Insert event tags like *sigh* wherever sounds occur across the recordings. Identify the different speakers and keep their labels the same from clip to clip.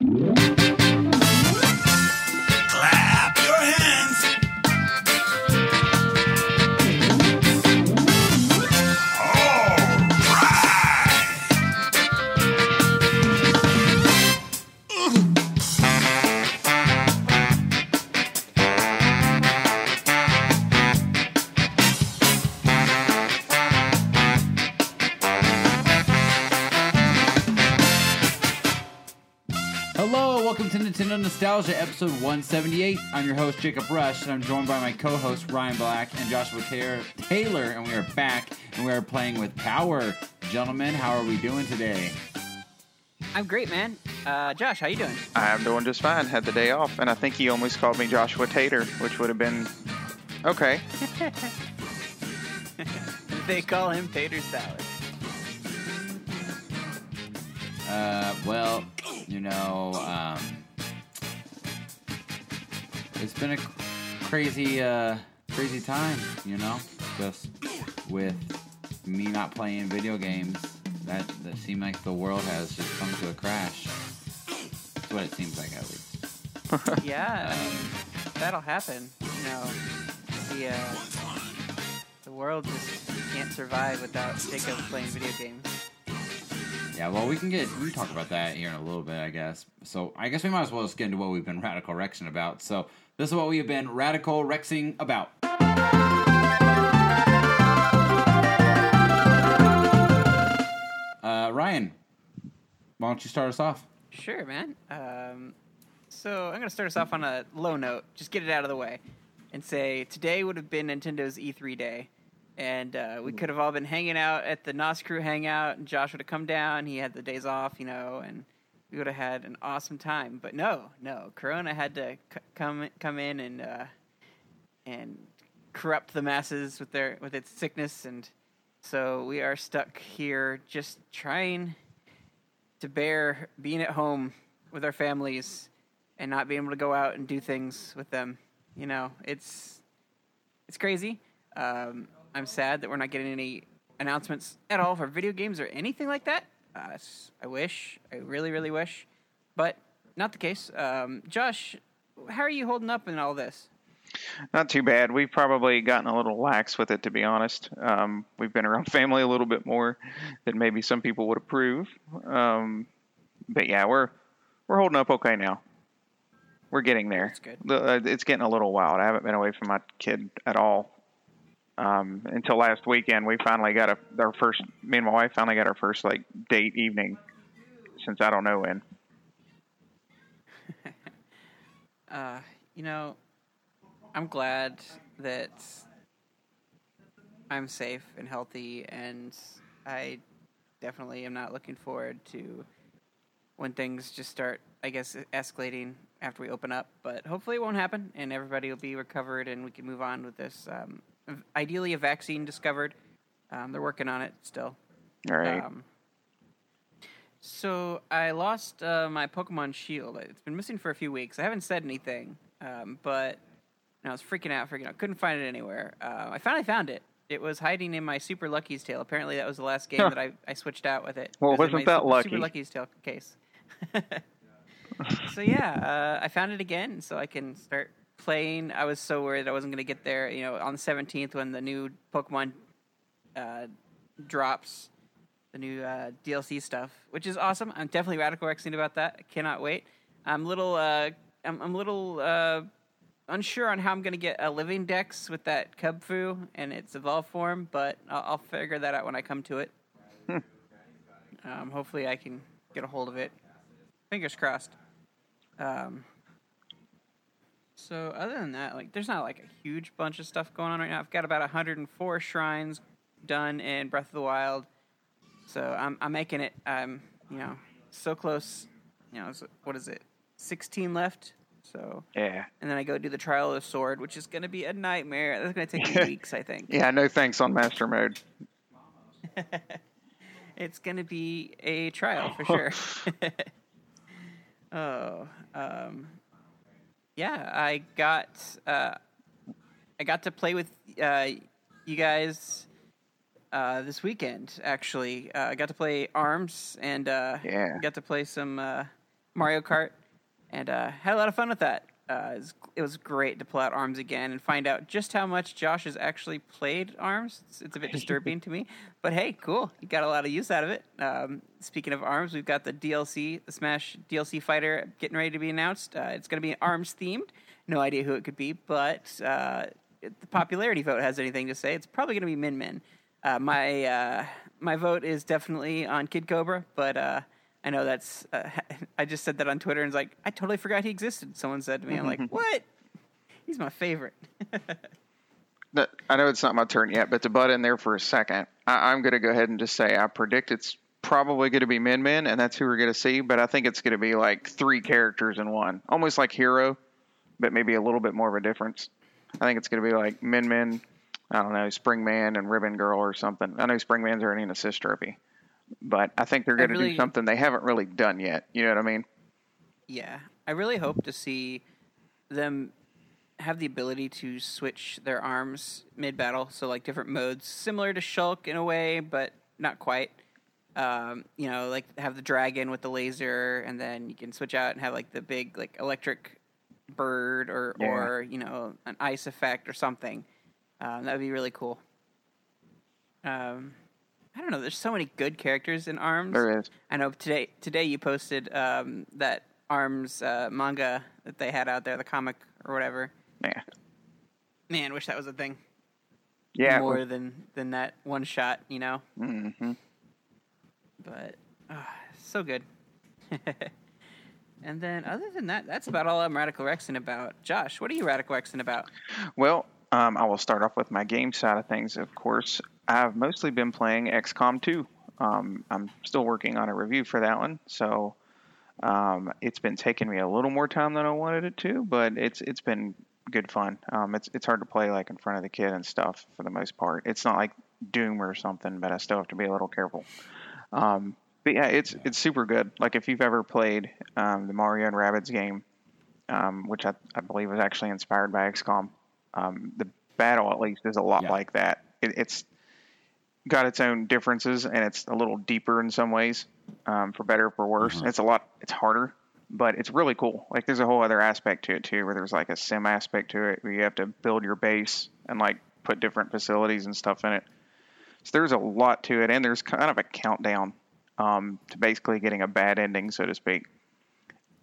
Speaker 1: Clap
Speaker 2: Nostalgia, episode 178. I'm your host, Jacob Rush, and I'm joined by my co host, Ryan Black and Joshua Taylor, Taylor, and we are back and we are playing with Power. Gentlemen, how are we doing today?
Speaker 3: I'm great, man. Uh, Josh, how you doing?
Speaker 4: I'm doing just fine. Had the day off, and I think he almost called me Joshua Tater, which would have been okay. *laughs*
Speaker 3: They call him Tater Salad.
Speaker 2: Uh, well, you know, um, it's been a crazy, uh, crazy time, you know, just with me not playing video games. That that seemed like the world has just come to a crash. That's what it seems like, at least. *laughs*
Speaker 3: Yeah, I mean, that'll happen. You know, the uh, the world just can't survive without Jacob playing video games.
Speaker 2: Yeah, well, we can get we can talk about that here in a little bit, I guess. So I guess we might as well just get into what we've been radical rexing about. So this is what we have been radical rexing about. Uh, Ryan, why don't you start us off?
Speaker 3: Sure, man. Um, so I'm gonna start us off on a low note. Just get it out of the way, and say today would have been Nintendo's E3 day, and uh, we could have all been hanging out at the NOS Crew hangout, and Josh would have come down. He had the days off, you know, and we would have had an awesome time. But no, no, Corona had to c- come come in and uh, and corrupt the masses with their with its sickness, and so we are stuck here just trying to bear being at home with our families and not being able to go out and do things with them. You know, it's it's crazy. Um, I'm sad that we're not getting any announcements at all for video games or anything like that. Uh, I wish, I really, really wish, but not the case. Um, Josh, how are you holding up in all this?
Speaker 4: Not too bad. We've probably gotten a little lax with it, to be honest. Um, we've been around *laughs* family a little bit more than maybe some people would approve. Um, but yeah, we're we're holding up okay now. We're getting there. Uh, It's getting a little wild. I haven't been away from my kid at all um, until last weekend. We finally got a our first. Me and my wife finally got our first like date evening since I don't know when. *laughs*
Speaker 3: Uh, you know, I'm glad that I'm safe and healthy, and I definitely am not looking forward to when things just start, I guess, escalating after we open up. But hopefully, it won't happen, and everybody will be recovered, and we can move on with this. Um, ideally, a vaccine discovered. Um, they're working on it still.
Speaker 4: All right.
Speaker 3: Um, so I lost uh, my Pokemon Shield. It's been missing for a few weeks. I haven't said anything, um, but I was freaking out, freaking out. Couldn't find it anywhere. Uh, I finally found it. It was hiding in my Super Lucky's Tale. Apparently, that was the last game
Speaker 4: Huh.
Speaker 3: that I, I switched out with it.
Speaker 4: Well,
Speaker 3: It was
Speaker 4: wasn't that
Speaker 3: Super-
Speaker 4: lucky?
Speaker 3: Super Lucky's Tale case. *laughs* so yeah, uh, I found it again, so I can start playing. I was so worried I wasn't going to get there. You know, on the seventeenth when the new Pokemon uh, drops, the new uh, DLC stuff, which is awesome. I'm definitely radical rexing about that. I cannot wait. I'm little. Uh, I'm, I'm a little uh, unsure on how I'm going to get a living dex with that Kubfu and its evolved form, but I'll, I'll figure that out when I come to it. um, hopefully, I can get a hold of it. Fingers crossed. Um, so other than that, like, there's not like a huge bunch of stuff going on right now. I've got about 104 shrines done in Breath of the Wild, so I'm I'm making it. I'm you know so close. You know, what is it? 16 left. So
Speaker 4: yeah.
Speaker 3: and then I go do the trial of the sword, which is going to be a nightmare. That's going to take me weeks, I think.
Speaker 4: Yeah. No thanks on master mode. *laughs*
Speaker 3: It's going to be a trial for sure. *laughs* *laughs* oh, um, yeah, I got uh, I got to play with uh, you guys uh, this weekend. Actually, uh, I got to play Arms and uh,
Speaker 4: Yeah.
Speaker 3: got to play some uh, Mario Kart, and uh, had a lot of fun with that. Uh, it, was, great to pull out Arms again and find out just how much Josh has actually played Arms. It's, it's a bit disturbing to me, *laughs* but hey, cool. You got a lot of use out of it. Um, speaking of Arms, we've got the DLC, the Smash DLC fighter, getting ready to be announced. Uh, it's going to be Arms themed. No idea who it could be, but uh, the popularity vote has anything to say, it's probably going to be Min Min. Uh, my uh, my vote is definitely on Kid Cobra, but uh, I know that's. Uh, *laughs* I just said that on Twitter and it's like I totally forgot he existed. Someone said to me, I'm like, what? *laughs* He's my favorite. *laughs*
Speaker 4: I know it's not my turn yet, but to butt in there for a second, I, I'm going to go ahead and just say I predict it's probably going to be Min Min, and that's who we're going to see. But I think it's going to be like three characters in one, almost like Hero, but maybe a little bit more of a difference. I think it's going to be like Min Min, I don't know, Spring Man and Ribbon Girl or something. I know Spring Man's already an assist trophy, but I think they're going to
Speaker 3: really-
Speaker 4: do something they haven't really done yet. You know what I mean?
Speaker 3: Yeah, I really hope to see them have the ability to switch their arms mid battle, so like different modes, similar to Shulk in a way, but not quite. Um, you know, like have the dragon with the laser, and then you can switch out and have like the big like electric bird or
Speaker 4: Yeah.
Speaker 3: or you know an ice effect or something. Um, that would be really cool. Um, I don't know. There's so many good characters in Arms.
Speaker 4: There is.
Speaker 3: I know today today you posted um, that Arms uh, manga that they had out there, the comic or whatever.
Speaker 4: Yeah.
Speaker 3: Man, wish that was a thing.
Speaker 4: Yeah.
Speaker 3: More than than that one shot, you know.
Speaker 4: Mm-hmm.
Speaker 3: But ah, so good. *laughs* and then other than that, that's about all I'm radical Rexing about. Josh, what are you radical Rexing about?
Speaker 4: Well, um, I will start off with my game side of things. Of course, I've mostly been playing XCOM 2. Um, I'm still working on a review for that one, so um, it's been taking me a little more time than I wanted it to, but it's it's been good fun. Um, it's it's hard to play like in front of the kid and stuff for the most part. It's not like Doom or something, but I still have to be a little careful. Um, but yeah, it's it's super good. Like if you've ever played um, the Mario and Rabbids game, um, which I, I believe was actually inspired by XCOM, um, the battle at least is a lot
Speaker 2: Yeah.
Speaker 4: like that. It, it's got its own differences and it's a little deeper in some ways, um, for better or for worse. It's a lot. It's harder, but it's really cool. Like there's a whole other aspect to it too, where there's like a sim aspect to it, where you have to build your base and like put different facilities and stuff in it. So there's a lot to it, and there's kind of a countdown um, to basically getting a bad ending, so to speak.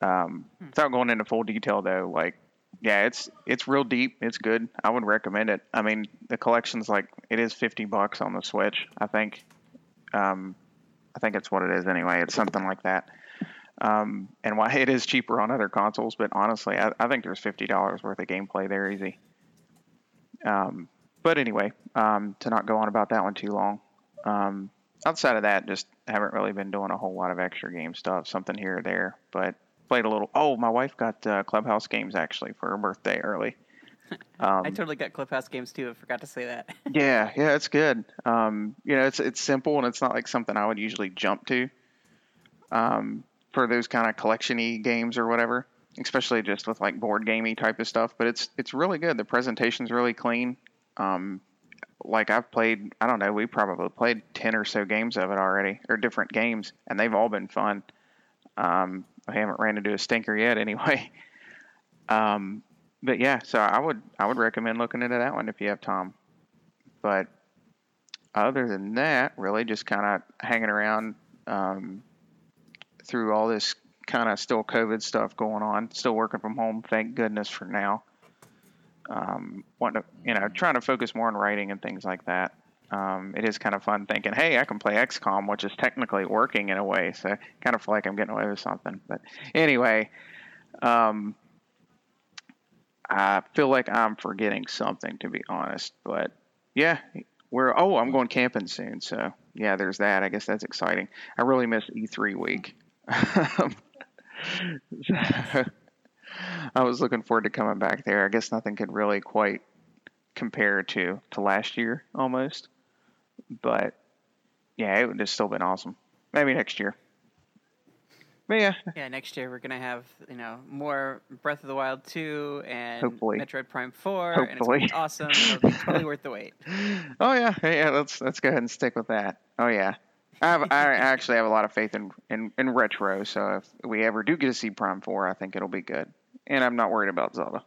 Speaker 4: Um, without going into full detail, though, like yeah, it's it's real deep. It's good. I would recommend it. I mean, the collection's like it is fifty bucks on the Switch. I think. Um, I think it's what it is anyway. It's something like that. Um, and why *laughs* it is cheaper on other consoles, but honestly, I, I think there's fifty dollars worth of gameplay there easy. Um, but anyway, um, to not go on about that one too long. Um, outside of that, just haven't really been doing a whole lot of extra game stuff. Something here or there, but played a little. Oh, my wife got uh, Clubhouse games actually for her birthday early. *laughs* Um,
Speaker 3: I totally got Clubhouse games too. I forgot to say that. *laughs*
Speaker 4: yeah, yeah, it's good. Um, you know, it's it's simple and it's not like something I would usually jump to. Um, for those kind of collection-y games or whatever, especially just with like board gamey type of stuff. But it's it's really good. The presentation's really clean. Um, like I've played, I don't know, we probably played ten or so games of it already, or different games, and they've all been fun. Um, I haven't ran into a stinker yet, anyway. *laughs* Um, but yeah, so I would I would recommend looking into that one if you have time. But other than that, really just kind of hanging around um, through all this kind of still COVID stuff going on. Still working from home, thank goodness for now. Um, to, you know, trying to focus more on writing and things like that. Um, it is kind of fun thinking, hey, I can play XCOM, which is technically working in a way. So I kind of feel like I'm getting away with something. But anyway, um, I feel like I'm forgetting something to be honest, but yeah, we're oh, I'm going camping soon, so yeah, there's that. I guess that's exciting. I really miss E3 week. *laughs* I was looking forward to coming back there. I guess nothing could really quite compare to to last year almost, but yeah, it would have still been awesome. Maybe next year. But yeah,
Speaker 3: Yeah, next year we're gonna have you know more Breath of the Wild two and
Speaker 4: Hopefully.
Speaker 3: Metroid Prime four, and it's gonna be awesome. It'll be totally worth the wait. *laughs*
Speaker 4: Oh yeah, yeah. Let's let's go ahead and stick with that. Oh yeah, I have I *laughs* actually have a lot of faith in, in, in retro. So if we ever do get to see Prime Four, I think it'll be good. And I'm not worried about Zelda.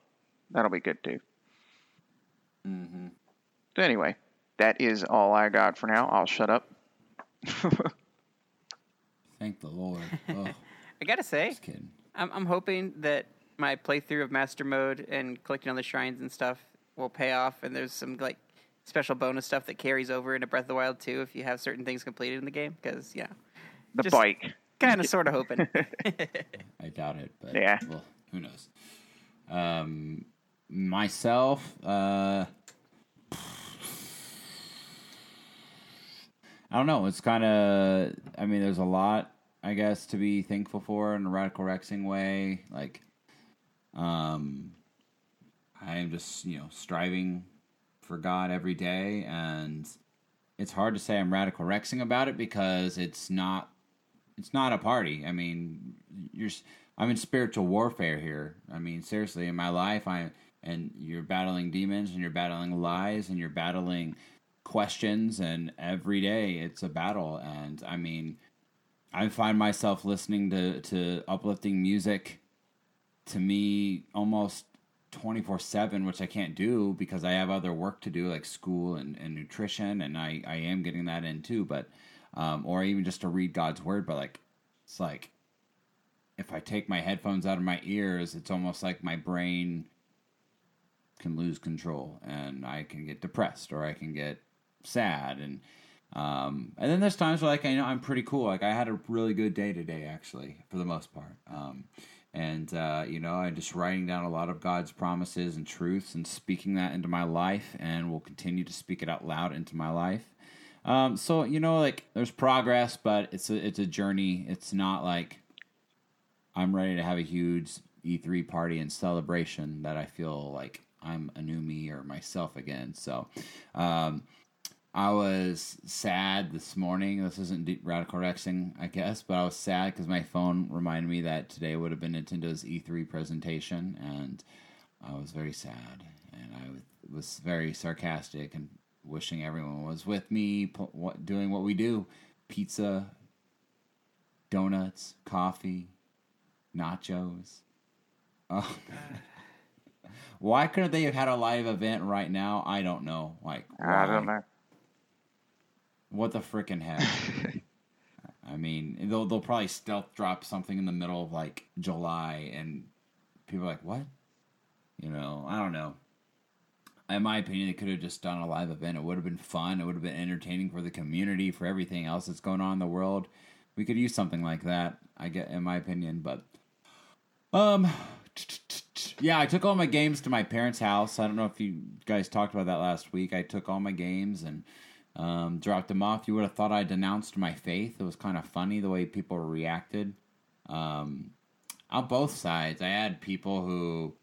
Speaker 4: That'll be good too.
Speaker 2: Mm-hmm.
Speaker 4: So anyway, that is all I got for now. I'll shut up. *laughs*
Speaker 2: Thank the Lord. Oh, *laughs*
Speaker 3: I gotta say,
Speaker 2: just kidding.
Speaker 3: I'm, I'm hoping that my playthrough of Master Mode and collecting all the shrines and stuff will pay off, and there's some like special bonus stuff that carries over into Breath of the Wild two if you have certain things completed in the game. Because yeah,
Speaker 4: The
Speaker 3: Just-
Speaker 4: bike. *laughs*
Speaker 3: kind of sort of hoping.
Speaker 2: I doubt it, but
Speaker 4: Yeah.
Speaker 2: well, who knows? Um, myself, uh, I don't know. It's kind of, I mean, there's a lot, I guess, to be thankful for in a radical Rexing way. Like, um, I am just, you know, striving for God every day, and it's hard to say I'm radical Rexing about it because it's not it's not a party. I mean, you're I'm in spiritual warfare here. I mean, seriously, in my life, I and you're battling demons and you're battling lies and you're battling questions and every day it's a battle and I mean, I find myself listening to to uplifting music to me almost 24/7 which I can't do because I have other work to do like school and, and nutrition and I I am getting that in too but um, or even just to read God's word. But like, it's like if I take my headphones out of my ears, it's almost like my brain can lose control and I can get depressed or I can get sad and um, and then there's times where like I know I'm pretty cool. Like I had a really good day today, actually, for the most part. Um, and uh, you know, I'm just writing down a lot of God's promises and truths and speaking that into my life, and will continue to speak it out loud into my life. Um, so you know, like there's progress, but it's a it's a journey. It's not like I'm ready to have a huge E3 party and celebration that I feel like I'm a new me or myself again. So, um, I was sad this morning. This isn't radical rexing, I guess, but I was sad because my phone reminded me that today would have been Nintendo's E3 presentation, and I was very sad, and I was very sarcastic and wishing everyone was with me, what, doing what we do: pizza, donuts, coffee, nachos. Oh. *laughs* Why couldn't they have had a live event right now? I don't know. Like,
Speaker 4: I don't know.
Speaker 2: What the frickin' heck? *laughs* I mean, they'll they'll probably stealth drop something in the middle of like July, and people are like, "What?" You know, I don't know. In my opinion, they could have just done a live event. It would have been fun. It would have been entertaining for the community, for everything else that's going on in the world. We could use something like that. I get, in my opinion, but um, yeah, I took all my games to my parents' house. I don't know if you guys talked about that last week. I took all my games and um, dropped them off. You would have thought I denounced my faith. It was kind of funny the way people reacted. Um, on both sides, I had people who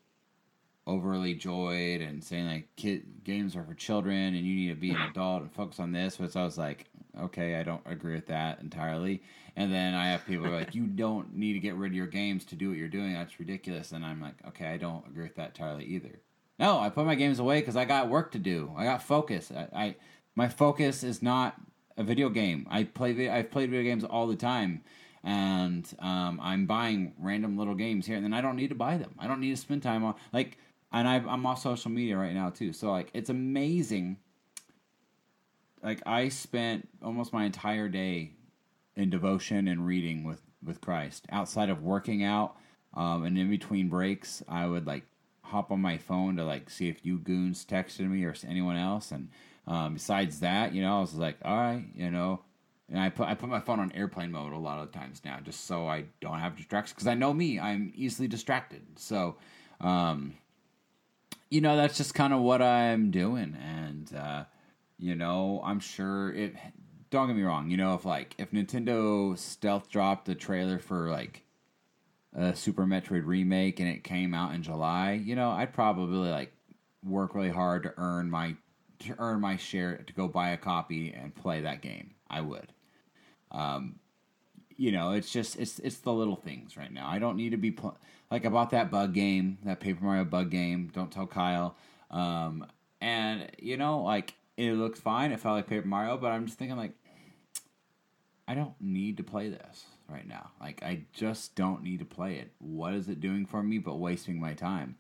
Speaker 2: overly joyed and saying like kid games are for children and you need to be an adult and focus on this which i was like okay i don't agree with that entirely and then i have people like you don't need to get rid of your games to do what you're doing that's ridiculous and i'm like okay i don't agree with that entirely either no i put my games away because i got work to do i got focus I, I my focus is not a video game i play i've played video games all the time and um, I'm buying random little games here, and then I don't need to buy them. I don't need to spend time on like, and i I'm off social media right now too. So like, it's amazing. Like I spent almost my entire day in devotion and reading with with Christ. Outside of working out, um, and in between breaks, I would like hop on my phone to like see if you goons texted me or anyone else. And um, besides that, you know, I was like, all right, you know, and I put I put my phone on airplane mode a lot of times now, just so I don't have distractions. Because I know me, I'm easily distracted. So, um, you know, that's just kind of what I'm doing, and uh, you know, I'm sure it. Don't get me wrong. You know, if like if Nintendo stealth dropped the trailer for like a Super Metroid remake and it came out in July, you know, I'd probably like work really hard to earn my to earn my share to go buy a copy and play that game. I would. Um, you know, it's just it's it's the little things right now. I don't need to be pl- like I bought that bug game, that Paper Mario bug game. Don't tell Kyle. Um, and you know, like it looks fine. It felt like Paper Mario, but I'm just thinking like I don't need to play this right now. Like I just don't need to play it. What is it doing for me but wasting my time?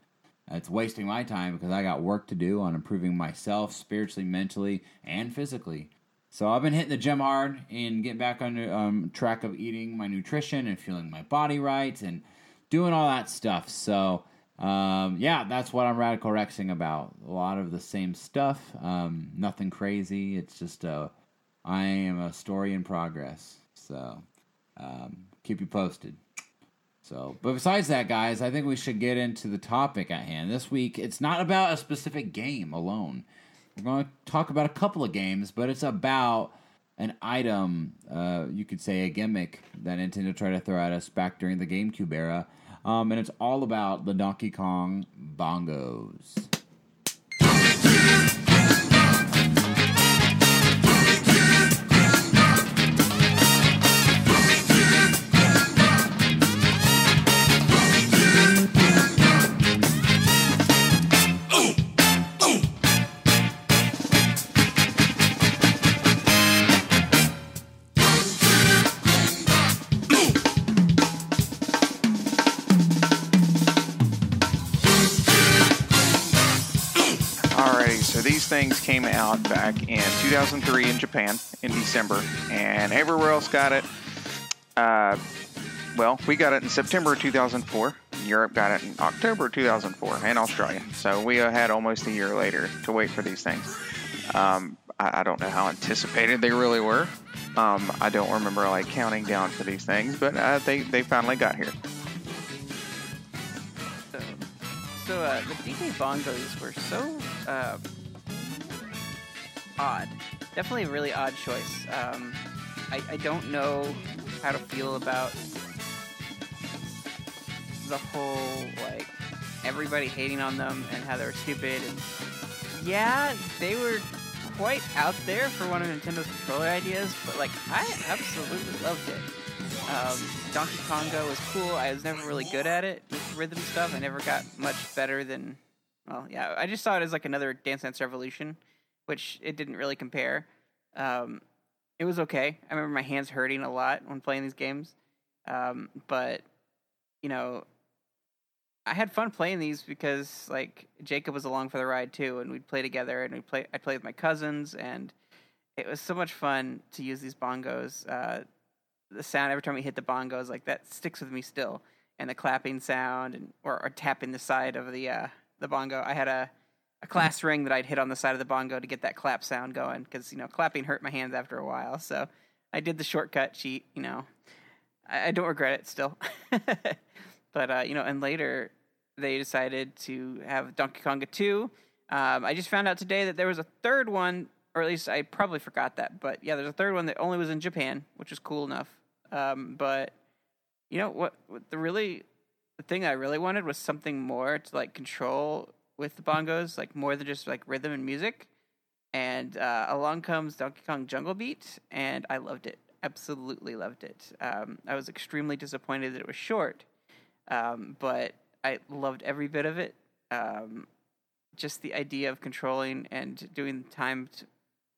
Speaker 2: It's wasting my time because I got work to do on improving myself spiritually, mentally, and physically. So I've been hitting the gym hard and getting back on um, track of eating my nutrition and feeling my body right and doing all that stuff. So um, yeah, that's what I'm radical rexing about. A lot of the same stuff. Um, nothing crazy. It's just a I am a story in progress. So um, keep you posted. So, but besides that, guys, I think we should get into the topic at hand. This week, it's not about a specific game alone. We're going to talk about a couple of games, but it's about an item, uh, you could say a gimmick that Nintendo tried to throw at us back during the GameCube era. Um, and it's all about the Donkey Kong bongos.
Speaker 4: Came out back in 2003 in Japan in December, and everywhere else got it. Uh, well, we got it in September 2004. Europe got it in October 2004, and Australia. So we uh, had almost a year later to wait for these things. Um, I, I don't know how anticipated they really were. Um, I don't remember like counting down for these things, but uh, they they finally got here.
Speaker 3: So, uh, the DK bongos were so um, odd. Definitely a really odd choice. Um, I, I don't know how to feel about the whole like everybody hating on them and how they were stupid. And yeah, they were quite out there for one of Nintendo's controller ideas, but like I absolutely loved it. Um, Donkey Konga was cool. I was never really good at it with rhythm stuff. I never got much better than, well, yeah. I just saw it as like another Dance Dance Revolution, which it didn't really compare. Um, it was okay. I remember my hands hurting a lot when playing these games, um, but you know, I had fun playing these because like Jacob was along for the ride too, and we'd play together, and we play. I played with my cousins, and it was so much fun to use these bongos. Uh, the sound every time we hit the bongos, like that sticks with me still, and the clapping sound, and or, or tapping the side of the uh, the bongo. I had a a class ring that I'd hit on the side of the bongo to get that clap sound going because you know clapping hurt my hands after a while. So I did the shortcut cheat. You know, I, I don't regret it still. *laughs* but uh, you know, and later they decided to have Donkey Konga 2. Um, I just found out today that there was a third one, or at least I probably forgot that. But yeah, there's a third one that only was in Japan, which is cool enough. Um, but you know what? what the really the thing I really wanted was something more to like control with the bongos, like more than just like rhythm and music. And uh, along comes Donkey Kong Jungle Beat, and I loved it. Absolutely loved it. Um, I was extremely disappointed that it was short, um, but I loved every bit of it. Um, just the idea of controlling and doing timed,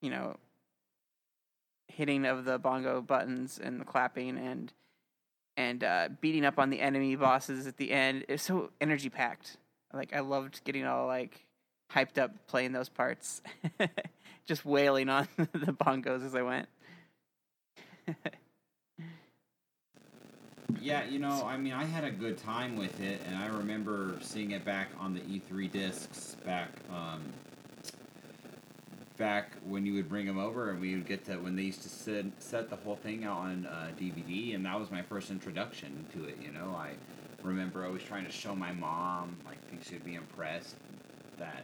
Speaker 3: you know, hitting of the bongo buttons and the clapping and and uh, beating up on the enemy bosses at the end is so energy packed. Like I loved getting all like hyped up playing those parts, *laughs* just wailing on *laughs* the bongos as I went. *laughs*
Speaker 2: Yeah, you know, I mean, I had a good time with it, and I remember seeing it back on the E3 discs back, um, back when you would bring them over, and we would get to when they used to set, set the whole thing out on uh, DVD, and that was my first introduction to it. You know, I remember always trying to show my mom, like, think she'd be impressed that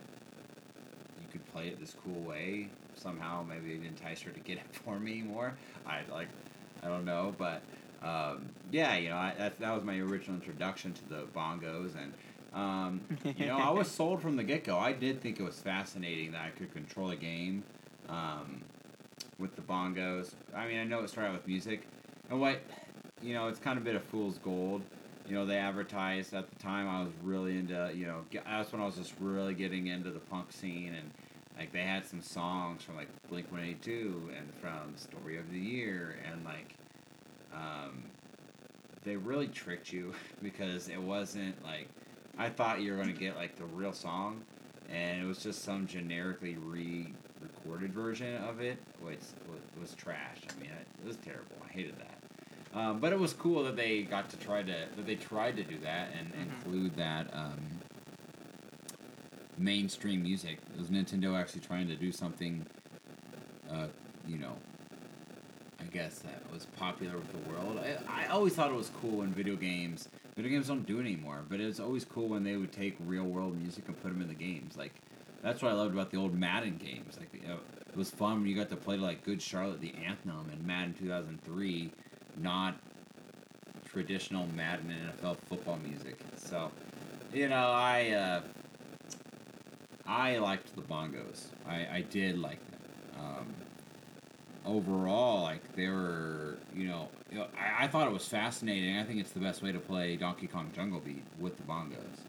Speaker 2: you could play it this cool way. Somehow, maybe it enticed her to get it *laughs* for me more. I like, I don't know, but um, yeah, you know, I, that, that was my original introduction to the bongos, and um, you know, I was *laughs* sold from the get go. I did think it was fascinating that I could control a game um, with the bongos. I mean, I know it started out with music, and what you know, it's kind of a fool's gold. You know, they advertised at the time. I was really into, you know, that's when I was just really getting into the punk scene, and like they had some songs from like Blink One Eighty Two and from Story of the Year, and like um, they really tricked you *laughs* because it wasn't like I thought you were going to get like the real song, and it was just some generically re-recorded version of it, which was trash. I mean, it was terrible. I hated that. Um, but it was cool that they got to try to that they tried to do that and
Speaker 3: Mhm.
Speaker 2: include that um, mainstream music. It was Nintendo actually trying to do something, uh, you know, I guess that was popular with the world. I, I always thought it was cool when video games, video games don't do it anymore, but it was always cool when they would take real world music and put them in the games. Like, that's what I loved about the old Madden games. Like, you know, it was fun when you got to play like Good Charlotte, the anthem, and Madden 2003, not traditional Madden NFL football music. So, you know, I, uh, I liked the bongos. I, I did like them. Um, overall, like they were, you know, I, I thought it was fascinating. I think it's the best way to play Donkey Kong Jungle Beat with the bongos.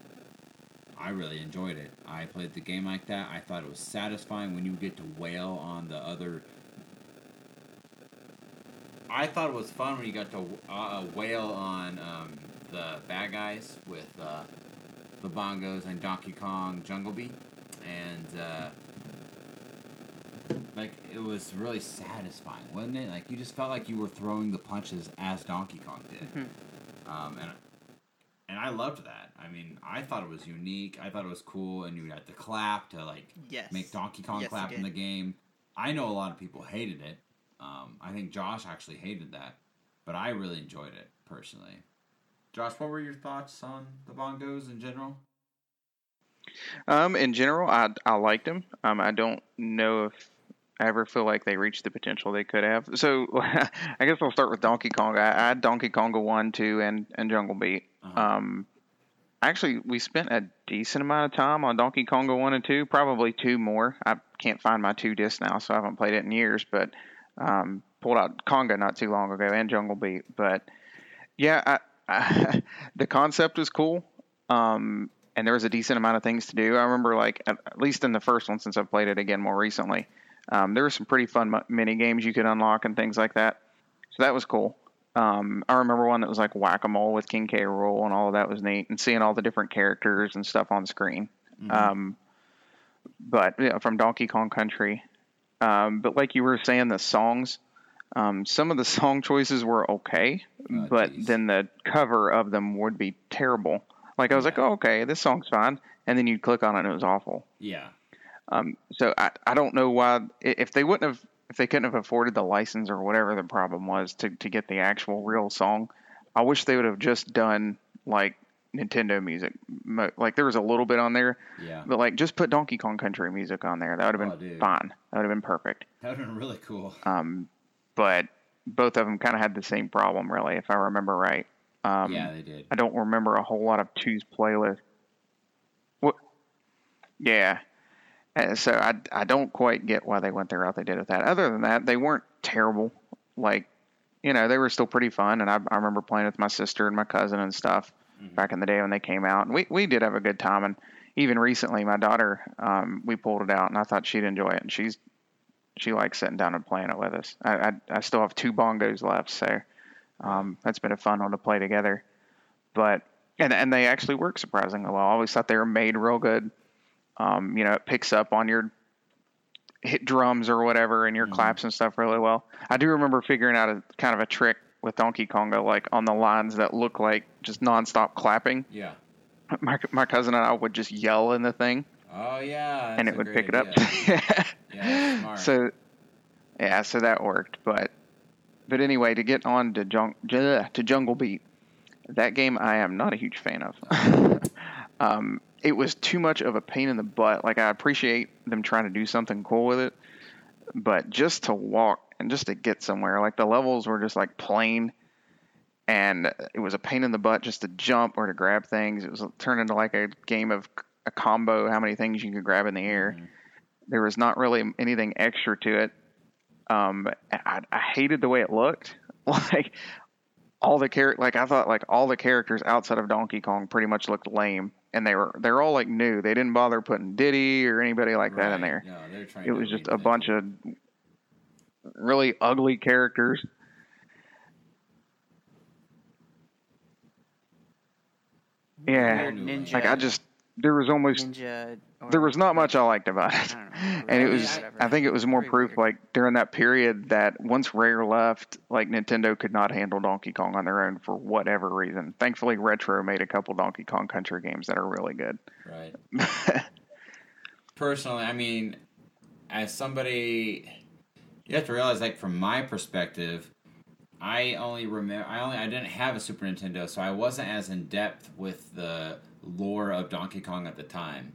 Speaker 2: I really enjoyed it. I played the game like that. I thought it was satisfying when you get to wail on the other. I thought it was fun when you got to uh, wail on um, the bad guys with uh, the bongos and Donkey Kong Jungle Beat, and uh, like it was really satisfying, wasn't it? Like you just felt like you were throwing the punches as Donkey Kong did,
Speaker 3: Mhm.
Speaker 2: um, and and I loved that. I mean, I thought it was unique. I thought it was cool, and you had to clap to like
Speaker 3: Yes.
Speaker 2: make Donkey Kong
Speaker 3: Yes,
Speaker 2: clap in the game. I know a lot of people hated it. Um, I think Josh actually hated that, but I really enjoyed it personally. Josh, what were your thoughts on the bongos in general?
Speaker 4: Um, in general, I I liked them. Um, I don't know if I ever feel like they reached the potential they could have. So *laughs* I guess I'll start with Donkey Kong. I, I had Donkey Konga one, two, and and Jungle Beat.
Speaker 2: Uh-huh.
Speaker 4: Um, actually, we spent a decent amount of time on Donkey Konga one and two, probably two more. I can't find my two discs now, so I haven't played it in years. But um, pulled out Konga not too long ago and Jungle Beat. But yeah, I, I, *laughs* the concept was cool. Um, and there was a decent amount of things to do. I remember, like at, at least in the first one, since I've played it again more recently, um, there were some pretty fun mini games you could unlock and things like that. So that was cool. Um, I remember one that was like whack a mole with King K. Rool and all of that was neat, and seeing all the different characters and stuff on screen.
Speaker 2: Mhm.
Speaker 4: Um, but yeah, from Donkey Kong Country. Um, but like you were saying, the songs, um, some of the *laughs* song choices were okay,
Speaker 2: Oh,
Speaker 4: but
Speaker 2: geez.
Speaker 4: then the cover of them would be terrible. Like I was like, oh, okay, this song's fine, and then you'd click on it and it was awful.
Speaker 2: yeah,
Speaker 4: Um, so I, I don't know why if they wouldn't have if they couldn't have afforded the license or whatever the problem was to to get the actual real song. I wish they would have just done like Nintendo music. Mo- Like there was a little bit on there,
Speaker 2: yeah.
Speaker 4: but like just put Donkey Kong Country music on there. That would have
Speaker 2: Oh,
Speaker 4: been
Speaker 2: dude.
Speaker 4: fine. That would have been perfect.
Speaker 2: That would have been really cool.
Speaker 4: Um, but both of them kind of had the same problem, really, if I remember right. Um,
Speaker 2: yeah, they did.
Speaker 4: I don't remember a whole lot of two's playlist. What? Yeah. Uh, so I, I don't quite get why they went the route they did with that. Other than that, they weren't terrible. Like, you know, they were still pretty fun. And I, I remember playing with my sister and my cousin and stuff
Speaker 2: Mhm.
Speaker 4: back in the day when they came out. And we, we did have a good time. And even recently, my daughter, um, we pulled it out and I thought she'd enjoy it. And she's, she likes sitting down and playing it with us. I, I, I still have two bongos left. So um, that's been a fun one to play together. But and and they actually work surprisingly well. I always thought they were made real good. Um, you know, it picks up on your hit drums or whatever and your
Speaker 2: Mhm.
Speaker 4: claps and stuff really well. I do remember figuring out a kind of a trick with Donkey Konga, like on the lines that look like just nonstop clapping.
Speaker 2: Yeah.
Speaker 4: My my cousin and I would just yell in the thing,
Speaker 2: Oh yeah.
Speaker 4: and it would pick it up. *laughs*
Speaker 2: Yeah.
Speaker 4: So, yeah, so that worked. But, but anyway, to get on to, jung- to Jungle Beat, that game I am not a huge fan of. *laughs* um, it was too much of a pain in the butt. Like I appreciate them trying to do something cool with it, but just to walk and just to get somewhere, like the levels were just like plain. And it was a pain in the butt just to jump or to grab things. It was turned into like a game of a combo, how many things you could grab in the air
Speaker 2: Mhm.
Speaker 4: there was not really anything extra to it. Um, I, I hated the way it looked. *laughs* Like all the char- like I thought like all the characters outside of Donkey Kong pretty much looked lame, and they were they're all like new. They didn't bother putting Diddy or anybody like right. that in there.
Speaker 2: No, they're trying.
Speaker 4: It was just a bunch of really ugly characters. Yeah,
Speaker 3: Ninja.
Speaker 4: like I just there was almost
Speaker 3: Ninja or-
Speaker 4: there was not much I liked about it.
Speaker 3: I don't know. *laughs*
Speaker 4: And it was I think it was more proof like during that period that once Rare left, like Nintendo could not handle Donkey Kong on their own for whatever reason. Thankfully Retro made a couple Donkey Kong Country games that are really good.
Speaker 2: Right. *laughs* Personally, I mean, as somebody, you have to realize, like from my perspective, I only remember, I only, I didn't have a Super Nintendo, so I wasn't as in depth with the lore of Donkey Kong at the time.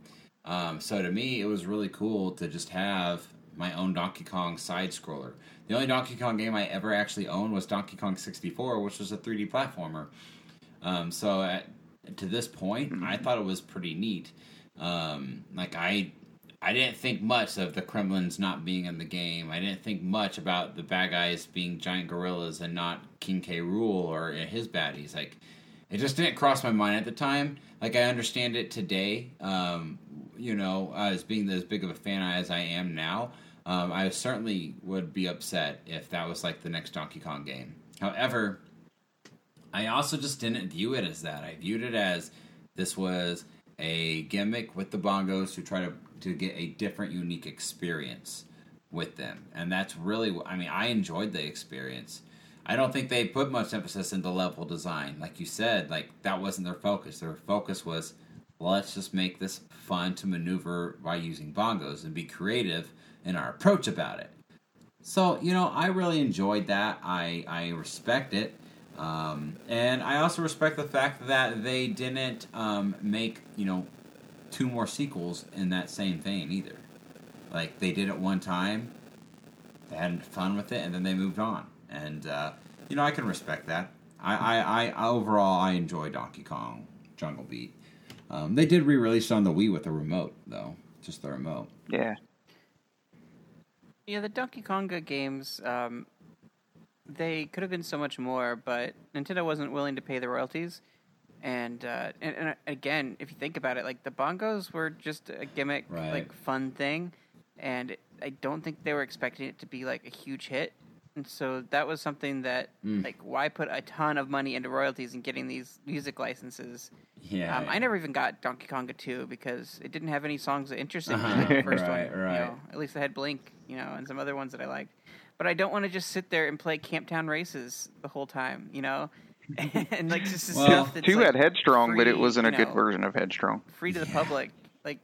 Speaker 2: Um, so to me, it was really cool to just have my own Donkey Kong side scroller. The only Donkey Kong game I ever actually owned was Donkey Kong 64, which was a 3D platformer. Um, so at, to this point, I thought it was pretty neat. Um, like I, I didn't think much of the Kremlings not being in the game. I didn't think much about the bad guys being giant gorillas and not King K. Rool or his baddies. Like it just didn't cross my mind at the time. Like I understand it today. Um, you know, as being as big of a fan as I am now, um, I certainly would be upset if that was like the next Donkey Kong game. However, I also just didn't view it as that. I viewed it as this was a gimmick with the bongos to try to to get a different, unique experience with them, and that's really. I mean, I enjoyed the experience. I don't think they put much emphasis into level design, like you said. Like that wasn't their focus. Their focus was let's just make this fun to maneuver by using bongos and be creative in our approach about it. So you know, I really enjoyed that. I I respect it, um, and I also respect the fact that they didn't um, make you know two more sequels in that same vein either. Like they did it one time, they had fun with it, and then they moved on. And uh, you know, I can respect that. I, I, I overall I enjoy Donkey Kong Jungle Beat. Um, they did re-release it on the Wii with the remote though, just the remote.
Speaker 4: Yeah.
Speaker 3: Yeah, the Donkey Konga games, um, they could have been so much more, but Nintendo wasn't willing to pay the royalties. And, uh, and and again, if you think about it, like the bongos were just a gimmick,
Speaker 2: Right.
Speaker 3: like fun thing, and I don't think they were expecting it to be like a huge hit. And so that was something that,
Speaker 2: Mm.
Speaker 3: like, why put a ton of money into royalties and getting these music licenses?
Speaker 2: Yeah,
Speaker 3: Um, I never even got Donkey Konga 2 because it didn't have any songs that interested me
Speaker 2: Uh-huh.
Speaker 3: like the first *laughs*
Speaker 2: Right,
Speaker 3: one.
Speaker 2: right.
Speaker 3: You know, at least I had Blink, you know, and some other ones that I liked. But I don't want to just sit there and play Camptown Races the whole time, you know, *laughs* and like just
Speaker 2: Well,
Speaker 3: stuff that's
Speaker 4: Two
Speaker 3: like,
Speaker 4: had Headstrong, but it wasn't a
Speaker 3: you
Speaker 4: good version of Headstrong.
Speaker 3: free to the public. Like,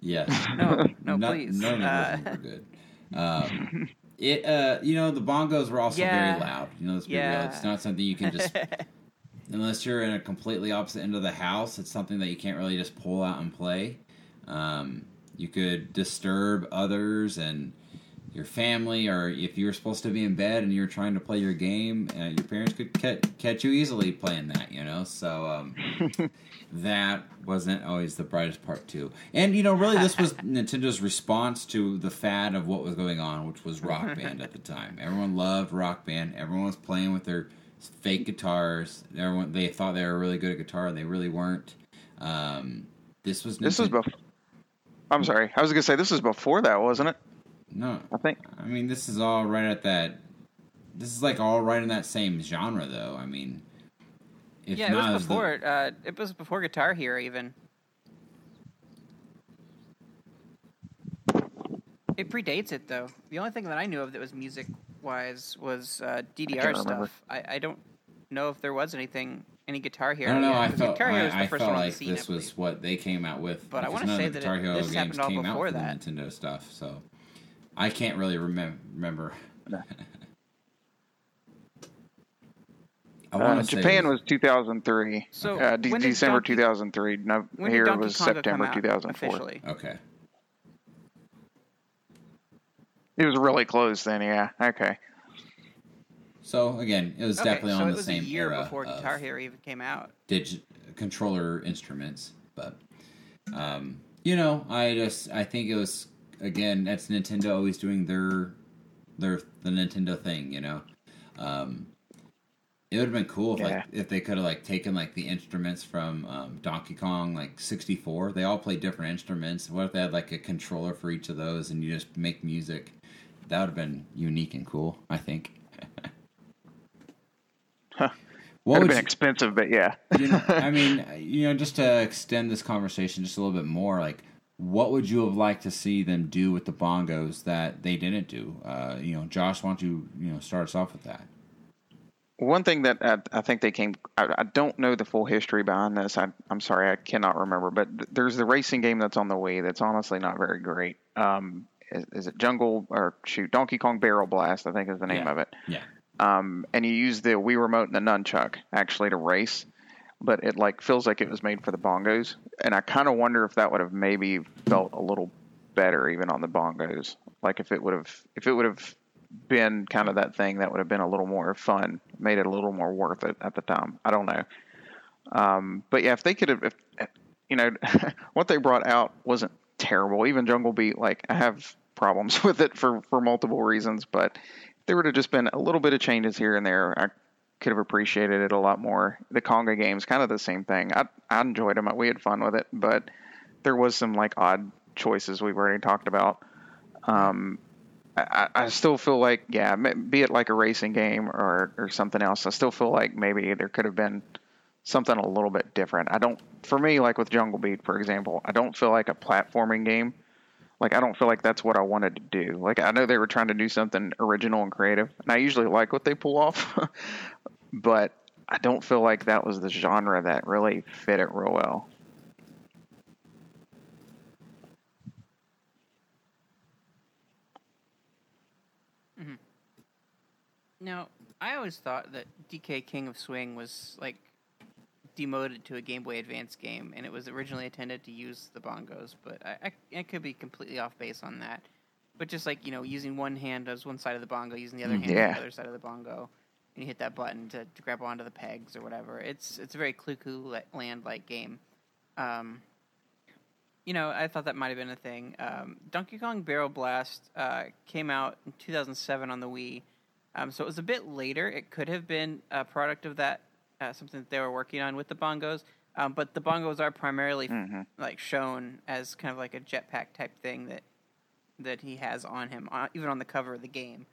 Speaker 2: Yes.
Speaker 3: No, no,
Speaker 2: None-
Speaker 3: please.
Speaker 2: None
Speaker 3: Uh,
Speaker 2: of those were good. Um, *laughs* it, uh, you know, the bongos were also
Speaker 3: Yeah.
Speaker 2: very loud. You know, let's be real. It's not something you can just, *laughs* unless you're in a completely opposite end of the house. It's something that you can't really just pull out and play. Um, you could disturb others and your family, or if you were supposed to be in bed and you're trying to play your game, uh, your parents could ca- catch you easily playing that. You know, so. Um, *laughs* that wasn't always the brightest part too. And you know, really, this was *laughs* Nintendo's response to the fad of what was going on, which was Rock *laughs* Band at the time. Everyone loved Rock Band. Everyone was playing with their fake guitars. Everyone they thought they were really good at guitar, and they really weren't. Um, this was
Speaker 4: This was before. I'm sorry. I was gonna say this was before that, wasn't it?
Speaker 2: No.
Speaker 4: I think.
Speaker 2: I mean, this is all right at that. This is like all right in that same genre, though. I mean, if
Speaker 3: yeah, it
Speaker 2: not
Speaker 3: was
Speaker 2: as the-
Speaker 3: before. Uh, it was before Guitar Hero even. It predates it though. The only thing that I knew of that was music wise was uh, DDR
Speaker 4: can't
Speaker 3: stuff. I, I don't know if there was anything any Guitar Hero.
Speaker 2: I don't know.
Speaker 3: yet,
Speaker 2: I
Speaker 3: 'cause
Speaker 2: felt
Speaker 3: Guitar Hero was
Speaker 2: I, I felt
Speaker 3: one on the
Speaker 2: like
Speaker 3: scene,
Speaker 2: this
Speaker 3: I
Speaker 2: was what they came out with.
Speaker 3: But I wanna
Speaker 2: none
Speaker 3: say
Speaker 2: of the
Speaker 3: that
Speaker 2: Guitar
Speaker 3: it-
Speaker 2: Hero
Speaker 3: this
Speaker 2: games
Speaker 3: happened all
Speaker 2: came out
Speaker 3: before
Speaker 2: for
Speaker 3: that.
Speaker 2: the Nintendo stuff, so I can't really remem- remember. *laughs* I
Speaker 4: Uh,
Speaker 2: want to say
Speaker 4: Japan was 2003.
Speaker 3: So,
Speaker 4: uh, de- December
Speaker 3: Donkey-
Speaker 4: 2003. No, here
Speaker 3: did
Speaker 4: was
Speaker 3: Konga
Speaker 4: September 2004.
Speaker 3: officially?
Speaker 2: okay.
Speaker 4: It was really close then. Yeah. Okay.
Speaker 2: So again, it was
Speaker 3: Okay,
Speaker 2: definitely
Speaker 3: so
Speaker 2: on
Speaker 3: it
Speaker 2: the
Speaker 3: was
Speaker 2: same
Speaker 3: a year
Speaker 2: era
Speaker 3: before Guitar Hero even came out.
Speaker 2: digi- controller instruments, but um, you know, I just I think it was again that's Nintendo always doing their their the Nintendo thing, you know. Um, it would have been cool if
Speaker 4: Yeah.
Speaker 2: like if they could have like taken like the instruments from um, Donkey Kong like 64. They all play different instruments. What if they had like a controller for each of those and you just make music? That would have been unique and cool, I think. *laughs*
Speaker 4: Huh.
Speaker 2: What would
Speaker 4: have been
Speaker 2: you,
Speaker 4: expensive, but yeah.
Speaker 2: you know, I *laughs* mean, you know, just to extend this conversation just a little bit more, like, what would you have liked to see them do with the bongos that they didn't do? Uh, you know, Josh, why don't you, you know, start us off with that?
Speaker 4: One thing that I, I think they came, I, I don't know the full history behind this. I, I'm sorry, I cannot remember. But th- there's the racing game that's on the Wii that's honestly not very great. Um, is, is it Jungle or shoot Donkey Kong Barrel Blast? I think is the name
Speaker 2: Yeah.
Speaker 4: of it.
Speaker 2: Yeah.
Speaker 4: Um, and you use the Wii remote and the nunchuck actually to race, but it like feels like it was made for the bongos. And I kind of wonder if that would have maybe felt a little better even on the bongos. Like if it would have, if it would have been kind of that thing that would have been a little more fun, made it a little more worth it at the time. I don't know. Um, but yeah, if they could have, if, you know, *laughs* what they brought out wasn't terrible. Even Jungle Beat, like I have problems *laughs* with it for for multiple reasons, but if there would have just been a little bit of changes here and there, I could have appreciated it a lot more. The Konga games, kind of the same thing. I I enjoyed them. We had fun with it, but there was some like odd choices we've already talked about. Um, I, I still feel like, yeah, be it like a racing game or, or something else, I still feel like maybe there could have been something a little bit different. I don't, for me, like with Jungle Beat, for example, I don't feel like a platforming game. Like, I don't feel like that's what I wanted to do. Like, I know they were trying to do something original and creative, and I usually like what they pull off, *laughs* but I don't feel like that was the genre that really fit it real well. Mm-hmm.
Speaker 3: Now, I always thought that DK King of Swing was like demoted to a Game Boy Advance game, and it was originally intended to use the bongos, but I, I, I could be completely off base on that. But just like you know, using one hand as one side of the bongo, using the other hand as
Speaker 4: Yeah.
Speaker 3: the other side of the bongo, and you hit that button to, to grab onto the pegs or whatever. It's it's a very Clue Land like game. Um, you know, I thought that might have been a thing. Um, Donkey Kong Barrel Blast uh, came out in 2007 on the Wii, um, so it was a bit later. It could have been a product of that, uh, something that they were working on with the bongos. Um, but the bongos are primarily
Speaker 4: Mhm.
Speaker 3: like shown as kind of like a jetpack type thing that that he has on him, uh, even on the cover of the game.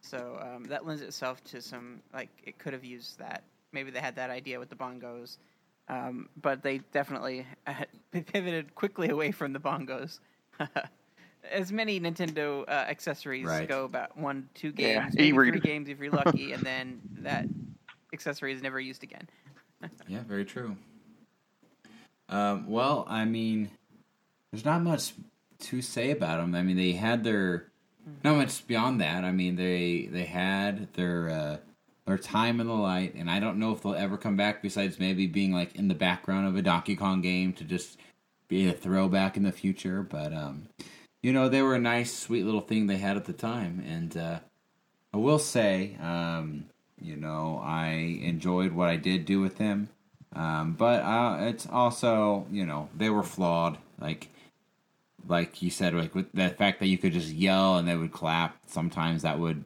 Speaker 3: So um, that lends itself to some like it could have used that. Maybe they had that idea with the bongos, um, but they definitely *laughs* uh, pivoted quickly away from the bongos. *laughs* As many Nintendo uh, accessories
Speaker 2: Right.
Speaker 3: go, about one, two
Speaker 4: Yeah,
Speaker 3: games, maybe three games if you're lucky, and then that accessory is never used again. *laughs*
Speaker 2: Yeah, very true. Um, well, I mean, there's not much to say about them. I mean, they had their not much beyond that. I mean, they they had their uh, their time in the light, and I don't know if they'll ever come back. Besides, maybe being like in the background of a Donkey Kong game to just be a throwback in the future. But um, you know, they were a nice, sweet little thing they had at the time, and uh, I will say, um, you know, I enjoyed what I did do with them. Um, but uh, it's also, you know, they were flawed. Like, like you said, like with the fact that you could just yell and they would clap. Sometimes that would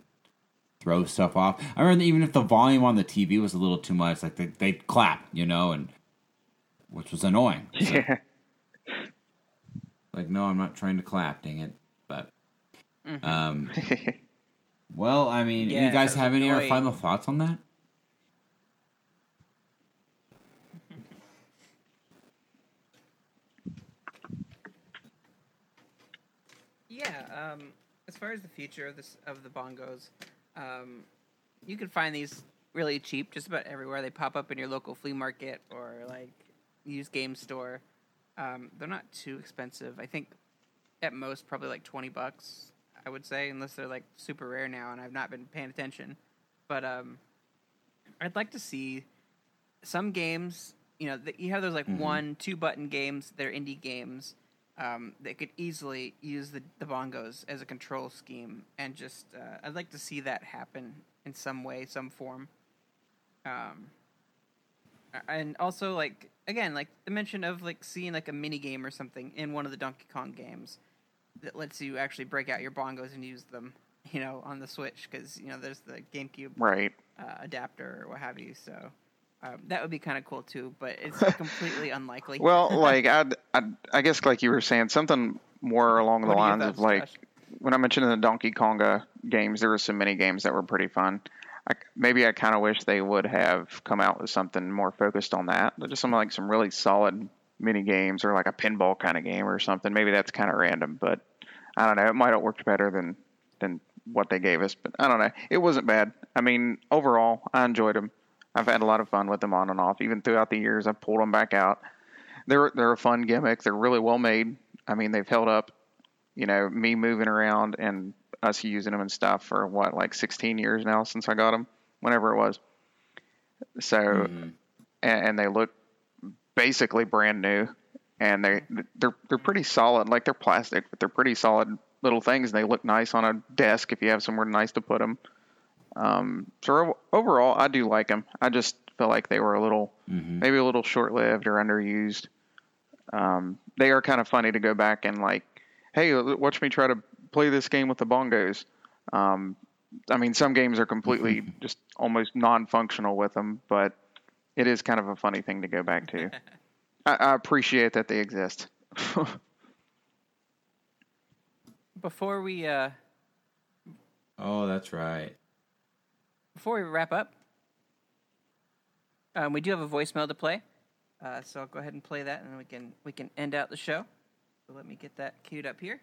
Speaker 2: throw stuff off. I remember even if the volume on the TV was a little too much, like they they'd clap, you know, and which was annoying. *laughs*
Speaker 4: Yeah.
Speaker 2: like, no, I'm not trying to clap, dang it. But, um, *laughs* well, I mean, you guys have any other final thoughts on that?
Speaker 3: Yeah, um, as far as the future of this of the bongos, um, you can find these really cheap just about everywhere. They pop up in your local flea market or like used game store. Um, they're not too expensive. I think at most probably like twenty bucks. I would say, unless they're like super rare now, and I've not been paying attention. But um, I'd like to see some games. You know, that you have those like one, two button games. They're indie games um, that could easily use the, the bongos as a control scheme, and just uh, I'd like to see that happen in some way, some form. Um, and also like again, like the mention of like seeing like a mini game or something in one of the Donkey Kong games that lets you actually break out your bongos and use them, you know, on the Switch because you know there's the GameCube
Speaker 4: right.
Speaker 3: uh, adapter or what have you. So um, that would be kind of cool too, but it's completely *laughs* unlikely.
Speaker 4: Well, *laughs* like I'd, I'd, I guess, like you were saying, something more along the
Speaker 3: What are
Speaker 4: lines of like
Speaker 3: Josh?
Speaker 4: when I mentioned the Donkey Konga games, there were some mini games that were pretty fun. I, maybe I kind of wish they would have come out with something more focused on that. Just some like some really solid mini games or like a pinball kind of game or something. Maybe that's kind of random, but I don't know. It might have worked better than than what they gave us, but I don't know. It wasn't bad. I mean, overall, I enjoyed them. I've had a lot of fun with them on and off. Even throughout the years, I've pulled them back out. They're they're a fun gimmick. They're really well made. I mean, they've held up. You know, me moving around and us using them and stuff for what like 16 years now since I got them, whenever it was. So,
Speaker 2: Mm-hmm.
Speaker 4: and, and they look basically brand new, and they they're they're pretty solid. Like they're plastic, but they're pretty solid little things. And they look nice on a desk if you have somewhere nice to put them. Um, so overall, I do like them. I just feel like they were a little,
Speaker 2: Mhm.
Speaker 4: maybe a little short-lived or underused. Um, they are kind of funny to go back and like, hey, watch me try to play this game with the bongos. Um, I mean, some games are completely *laughs* just almost non-functional with them, but it is kind of a funny thing to go back to. *laughs* I, I appreciate that they exist. *laughs*
Speaker 5: Before we uh,
Speaker 2: Oh, that's right.
Speaker 5: before we wrap up, um, we do have a voicemail to play. Uh, so I'll go ahead and play that, and then we can we can end out the show. So let me get that queued up here.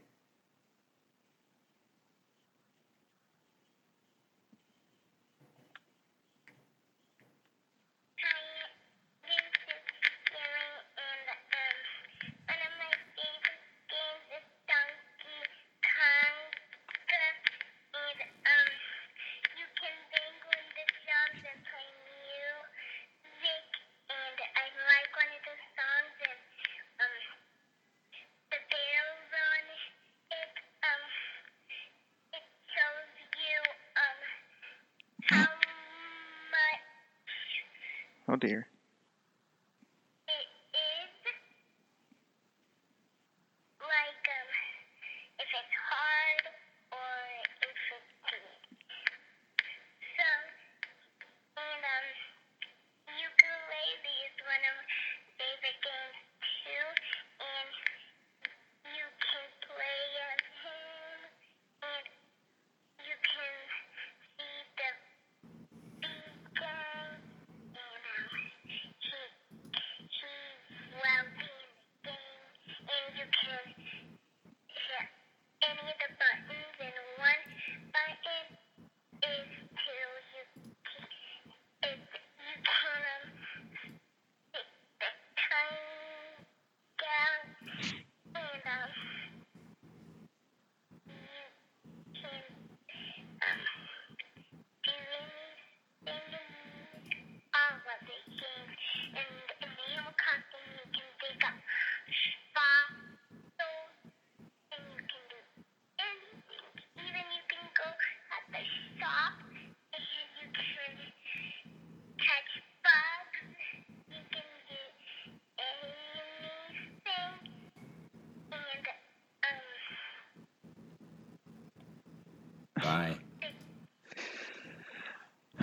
Speaker 2: Bye.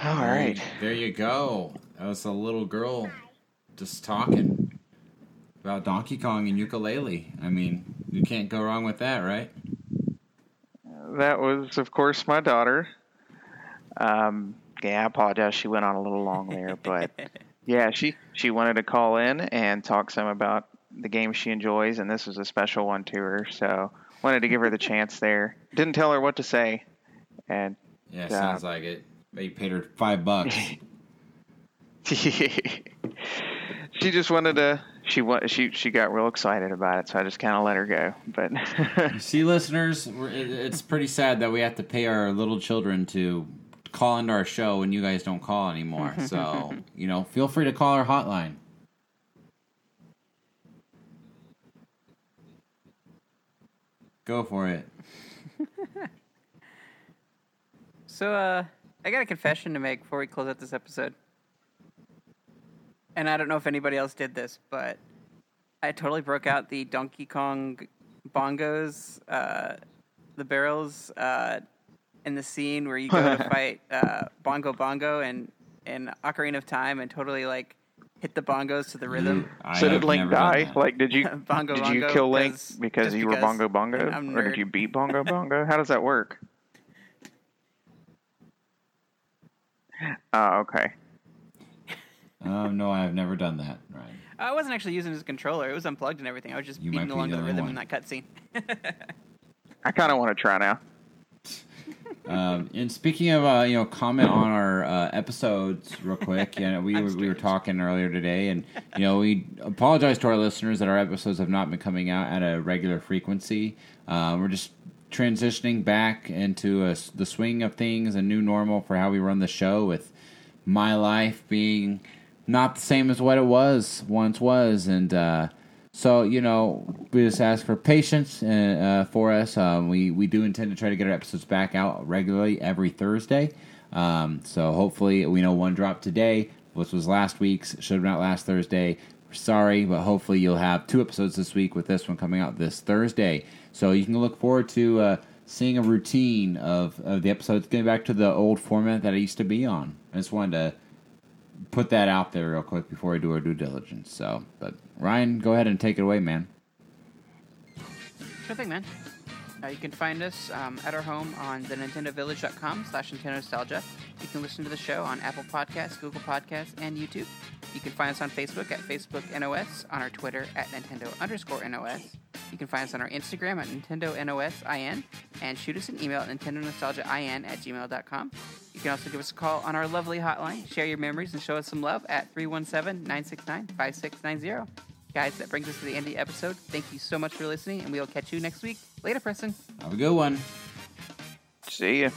Speaker 4: All right.
Speaker 2: There you go. That was a little girl just talking about Donkey Kong and ukulele. I mean, you can't go wrong with that, right?
Speaker 4: That was, of course, my daughter. Um, yeah, I apologize. She went on a little long there, but *laughs* yeah, she she wanted to call in and talk some about the game she enjoys, and this was a special one to her. So wanted to give her the chance there. Didn't tell her what to say, and
Speaker 2: Yeah,
Speaker 4: Yeah.
Speaker 2: Uh, sounds like it. They paid her five bucks. *laughs*
Speaker 4: she just wanted to. She she she got real excited about it, so I just kind of let her go. But *laughs*
Speaker 2: See, listeners, it's pretty sad that we have to pay our little children to call into our show and you guys don't call anymore. *laughs* So, you know, feel free to call our hotline. Go for it.
Speaker 5: So, uh, I got a confession to make before we close out this episode. And I don't know if anybody else did this, but I totally broke out the Donkey Kong bongos, uh, the barrels, uh, in the scene where you go to *laughs* fight uh, Bongo Bongo and and Ocarina of Time, and totally like hit the bongos to the rhythm.
Speaker 2: I
Speaker 4: so did Link die? Like, did you
Speaker 5: Bongo *laughs*
Speaker 4: did you
Speaker 5: Bongo,
Speaker 4: kill Link because
Speaker 5: just
Speaker 4: you were
Speaker 5: because
Speaker 4: Bongo Bongo,
Speaker 5: I'm
Speaker 4: or did you beat Bongo Bongo? How does that work? Oh, okay.
Speaker 2: Um, no, I've never done that, Ryan.
Speaker 3: I wasn't actually using his controller. It was unplugged and everything. I was just
Speaker 2: You
Speaker 3: beating
Speaker 2: might be
Speaker 3: along
Speaker 2: the
Speaker 3: to the
Speaker 2: only
Speaker 3: rhythm in that cutscene.
Speaker 4: I kind of want to try now. *laughs*
Speaker 2: Um, and speaking of, uh, you know, comment on our uh, episodes real quick. You know, we *laughs* were, we were talking earlier today, and you know, we apologize to our listeners that our episodes have not been coming out at a regular frequency. Uh, we're just transitioning back into a, the swing of things, a new normal for how we run the show. With my life being not the same as what it was once was, and uh, so you know, we just ask for patience uh, uh, for us. Um, we we do intend to try to get our episodes back out regularly every Thursday. Um, so hopefully, we know one drop today. This was last week's. Should have been out last Thursday. Sorry, but hopefully you'll have two episodes this week with this one coming out this Thursday. So you can look forward to uh, seeing a routine of, of the episodes, getting back to the old format that I used to be on. I just wanted to put that out there real quick before I do our due diligence. So, but Ryan, go ahead and take it away, man.
Speaker 3: Sure thing, man. Uh, you can find us um, at our home on the nintendovillage.com slash Nintendo Nostalgia. You can listen to the show on Apple Podcasts, Google Podcasts, and YouTube. You can find us on Facebook at Facebook NOS, on our Twitter at Nintendo underscore NOS. You can find us on our Instagram at Nintendo NOSIN, and shoot us an email at Nintendo NintendoNostalgiaIN at gmail.com. You can also give us a call on our lovely hotline, share your memories, and show us some love at 317 969 5690. Guys, that brings us to the end of the episode. Thank you so much for listening, and we will catch you next week. Later, Preston.
Speaker 2: Have a good one.
Speaker 4: See ya.